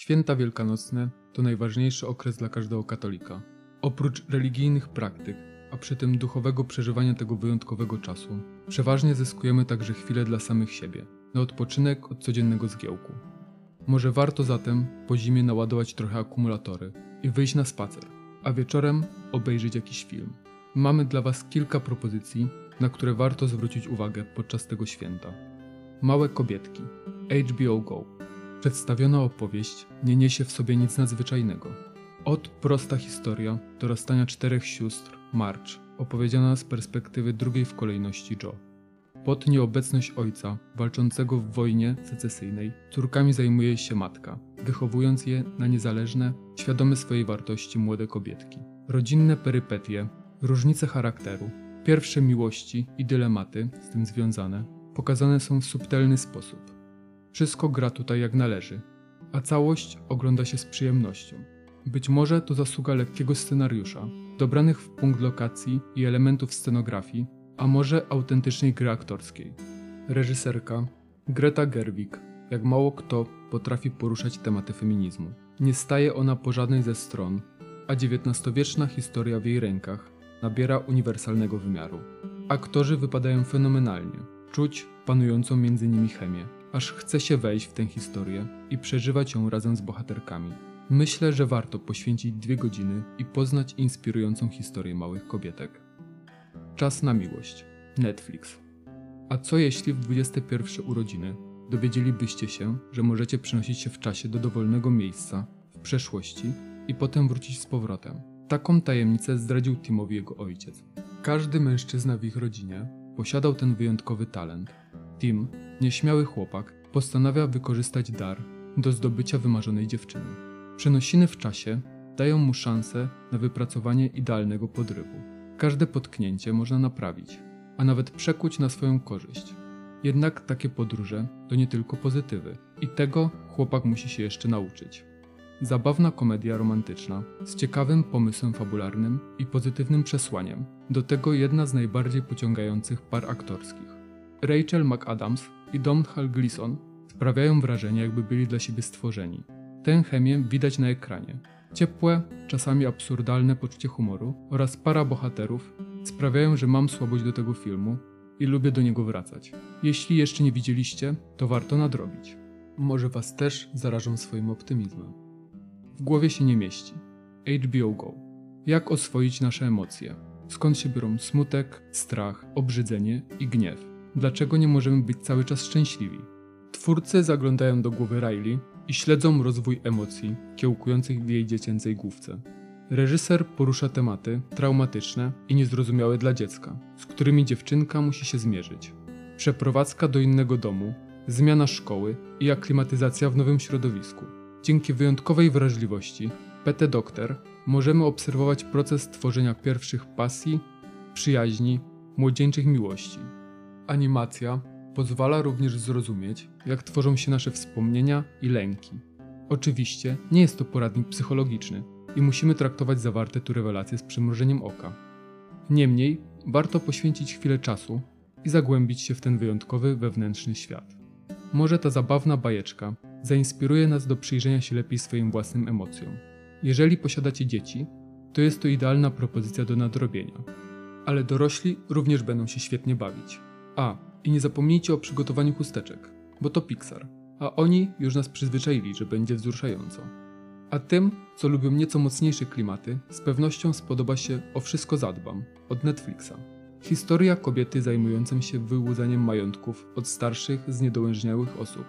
Święta wielkanocne to najważniejszy okres dla każdego katolika. Oprócz religijnych praktyk, a przy tym duchowego przeżywania tego wyjątkowego czasu, przeważnie zyskujemy także chwilę dla samych siebie, na odpoczynek od codziennego zgiełku. Może warto zatem po zimie naładować trochę akumulatory i wyjść na spacer, a wieczorem obejrzeć jakiś film. Mamy dla Was kilka propozycji, na które warto zwrócić uwagę podczas tego święta. Małe kobietki HBO Go. Przedstawiona opowieść nie niesie w sobie nic nadzwyczajnego. Od prosta historia do rozstania czterech sióstr March, opowiedziana z perspektywy drugiej w kolejności Joe. Pod nieobecność ojca, walczącego w wojnie secesyjnej, córkami zajmuje się matka, wychowując je na niezależne, świadome swojej wartości młode kobietki. Rodzinne perypetie, różnice charakteru, pierwsze miłości i dylematy z tym związane pokazane są w subtelny sposób. Wszystko gra tutaj jak należy, a całość ogląda się z przyjemnością. Być może to zasługa lekkiego scenariusza, dobranych w punkt lokacji i elementów scenografii, a może autentycznej gry aktorskiej. Reżyserka Greta Gerwig, jak mało kto, potrafi poruszać tematy feminizmu. Nie staje ona po żadnej ze stron, a XIX-wieczna historia w jej rękach nabiera uniwersalnego wymiaru. Aktorzy wypadają fenomenalnie, czuć panującą między nimi chemię, aż chce się wejść w tę historię i przeżywać ją razem z bohaterkami. Myślę, że warto poświęcić dwie godziny i poznać inspirującą historię małych kobietek. Czas na miłość. Netflix. A co jeśli w 21 urodziny dowiedzielibyście się, że możecie przenosić się w czasie do dowolnego miejsca, w przeszłości i potem wrócić z powrotem? Taką tajemnicę zdradził Timowi jego ojciec. Każdy mężczyzna w ich rodzinie posiadał ten wyjątkowy talent. Tim, nieśmiały chłopak, postanawia wykorzystać dar do zdobycia wymarzonej dziewczyny. Przenosiny w czasie dają mu szansę na wypracowanie idealnego podrywu. Każde potknięcie można naprawić, a nawet przekuć na swoją korzyść. Jednak takie podróże to nie tylko pozytywy i tego chłopak musi się jeszcze nauczyć. Zabawna komedia romantyczna z ciekawym pomysłem fabularnym i pozytywnym przesłaniem. Do tego jedna z najbardziej pociągających par aktorskich. Rachel McAdams i Domhnall Gleeson sprawiają wrażenie, jakby byli dla siebie stworzeni. Tę chemię widać na ekranie. Ciepłe, czasami absurdalne poczucie humoru oraz para bohaterów sprawiają, że mam słabość do tego filmu i lubię do niego wracać. Jeśli jeszcze nie widzieliście, to warto nadrobić. Może Was też zarażą swoim optymizmem. W głowie się nie mieści. HBO Go. Jak oswoić nasze emocje? Skąd się biorą smutek, strach, obrzydzenie i gniew? Dlaczego nie możemy być cały czas szczęśliwi? Twórcy zaglądają do głowy Riley i śledzą rozwój emocji kiełkujących w jej dziecięcej główce. Reżyser porusza tematy traumatyczne i niezrozumiałe dla dziecka, z którymi dziewczynka musi się zmierzyć. Przeprowadzka do innego domu, zmiana szkoły i aklimatyzacja w nowym środowisku. Dzięki wyjątkowej wrażliwości PT Doktor możemy obserwować proces tworzenia pierwszych pasji, przyjaźni, młodzieńczych miłości. Animacja pozwala również zrozumieć, jak tworzą się nasze wspomnienia i lęki. Oczywiście nie jest to poradnik psychologiczny i musimy traktować zawarte tu rewelacje z przymrużeniem oka. Niemniej warto poświęcić chwilę czasu i zagłębić się w ten wyjątkowy wewnętrzny świat. Może ta zabawna bajeczka zainspiruje nas do przyjrzenia się lepiej swoim własnym emocjom. Jeżeli posiadacie dzieci, to jest to idealna propozycja do nadrobienia. Ale dorośli również będą się świetnie bawić. A, i nie zapomnijcie o przygotowaniu chusteczek, bo to Pixar, a oni już nas przyzwyczaili, że będzie wzruszająco. A tym, co lubią nieco mocniejsze klimaty, z pewnością spodoba się O Wszystko Zadbam od Netflixa. Historia kobiety zajmującej się wyłudzaniem majątków od starszych, zniedołężniałych osób.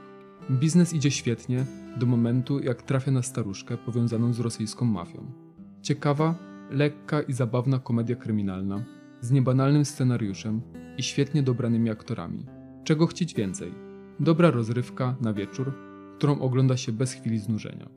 Biznes idzie świetnie do momentu, jak trafia na staruszkę powiązaną z rosyjską mafią. Ciekawa, lekka i zabawna komedia kryminalna, z niebanalnym scenariuszem i świetnie dobranymi aktorami. Czego chcieć więcej? Dobra rozrywka na wieczór, którą ogląda się bez chwili znużenia.